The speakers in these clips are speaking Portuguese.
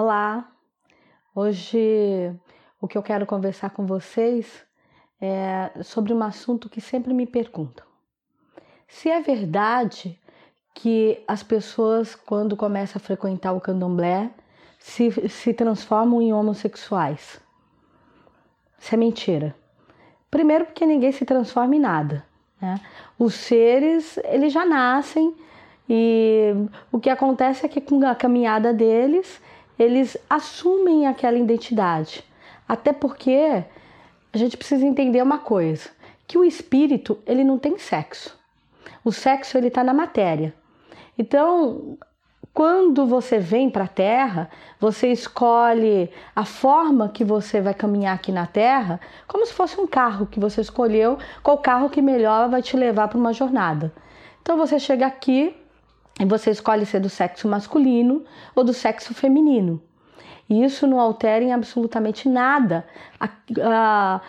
Olá! Hoje o que eu quero conversar com vocês é sobre um assunto que sempre me perguntam. Se é verdade que as pessoas, quando começam a frequentar o candomblé, se, se transformam em homossexuais. Isso é mentira. Primeiro porque ninguém se transforma em nada. Né? Os seres, eles já nascem e o que acontece é que com a caminhada deles, eles assumem aquela identidade. Até porque a gente precisa entender uma coisa, que o espírito, ele não tem sexo. O sexo ele está na matéria. Então, quando você vem para a Terra, você escolhe a forma que você vai caminhar aqui na Terra, como se fosse um carro que você escolheu, qual carro que melhor vai te levar para uma jornada. Então você chega aqui, você escolhe ser do sexo masculino ou do sexo feminino. E isso não altera em absolutamente nada a, a,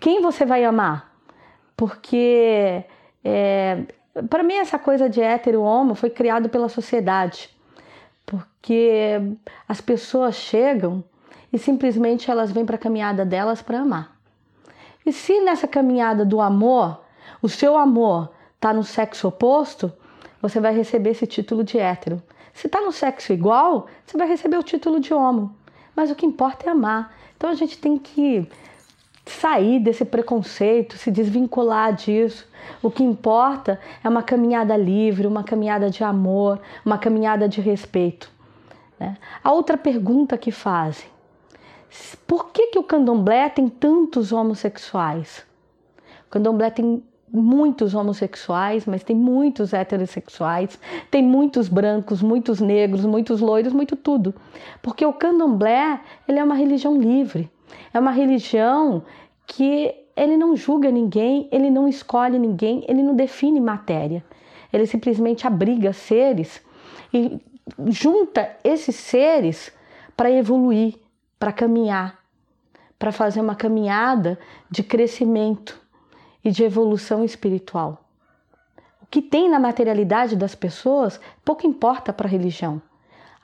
quem você vai amar. Porque é, para mim essa coisa de hétero homo foi criado pela sociedade. Porque as pessoas chegam e simplesmente elas vêm para a caminhada delas para amar. E se nessa caminhada do amor, o seu amor está no sexo oposto, você vai receber esse título de hétero. Se está no sexo igual, você vai receber o título de homo. Mas o que importa é amar. Então a gente tem que sair desse preconceito, se desvincular disso. O que importa é uma caminhada livre, uma caminhada de amor, uma caminhada de respeito. Né? A outra pergunta que fazem: por que, que o candomblé tem tantos homossexuais? O candomblé tem muitos homossexuais, mas tem muitos heterossexuais, tem muitos brancos, muitos negros, muitos loiros, muito tudo. Porque o candomblé, ele é uma religião livre. É uma religião que ele não julga ninguém, ele não escolhe ninguém, ele não define matéria. Ele simplesmente abriga seres e junta esses seres para evoluir, para caminhar, para fazer uma caminhada de crescimento e de evolução espiritual. O que tem na materialidade das pessoas pouco importa para a religião.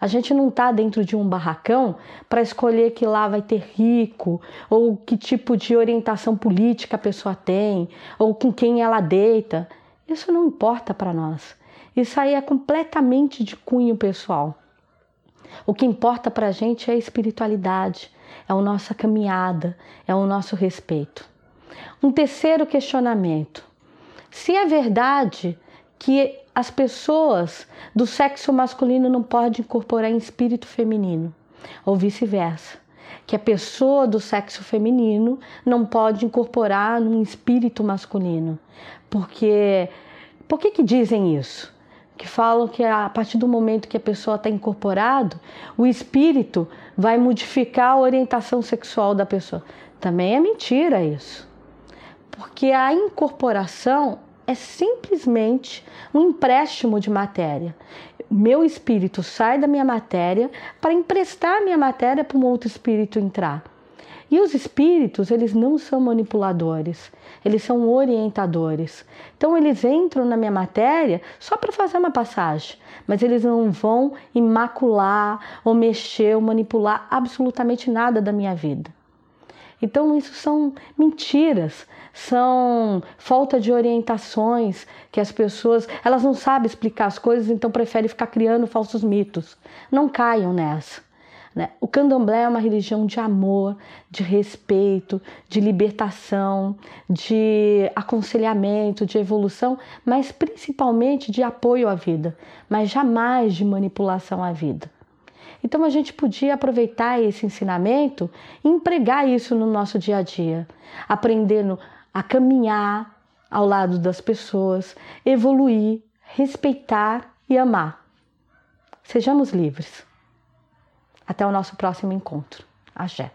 A gente não está dentro de um barracão para escolher que lá vai ter rico, ou que tipo de orientação política a pessoa tem, ou com quem ela deita. Isso não importa para nós. Isso aí é completamente de cunho pessoal. O que importa para a gente é a espiritualidade, é a nossa caminhada, é o nosso respeito. Um terceiro questionamento: se é verdade que as pessoas do sexo masculino não podem incorporar em espírito feminino, ou vice-versa, que a pessoa do sexo feminino não pode incorporar num espírito masculino, porque por que que dizem isso? Que falam que a partir do momento que a pessoa está incorporado, o espírito vai modificar a orientação sexual da pessoa. Também é mentira isso porque a incorporação é simplesmente um empréstimo de matéria. Meu espírito sai da minha matéria para emprestar minha matéria para um outro espírito entrar. E os espíritos, eles não são manipuladores, eles são orientadores. Então eles entram na minha matéria só para fazer uma passagem, mas eles não vão imacular ou mexer ou manipular absolutamente nada da minha vida. Então isso são mentiras, são falta de orientações que as pessoas, elas não sabem explicar as coisas, então preferem ficar criando falsos mitos. Não caiam nessa. Né? O candomblé é uma religião de amor, de respeito, de libertação, de aconselhamento, de evolução, mas principalmente de apoio à vida, mas jamais de manipulação à vida. Então a gente podia aproveitar esse ensinamento e empregar isso no nosso dia a dia, aprendendo a caminhar ao lado das pessoas, evoluir, respeitar e amar. Sejamos livres. Até o nosso próximo encontro. Axé.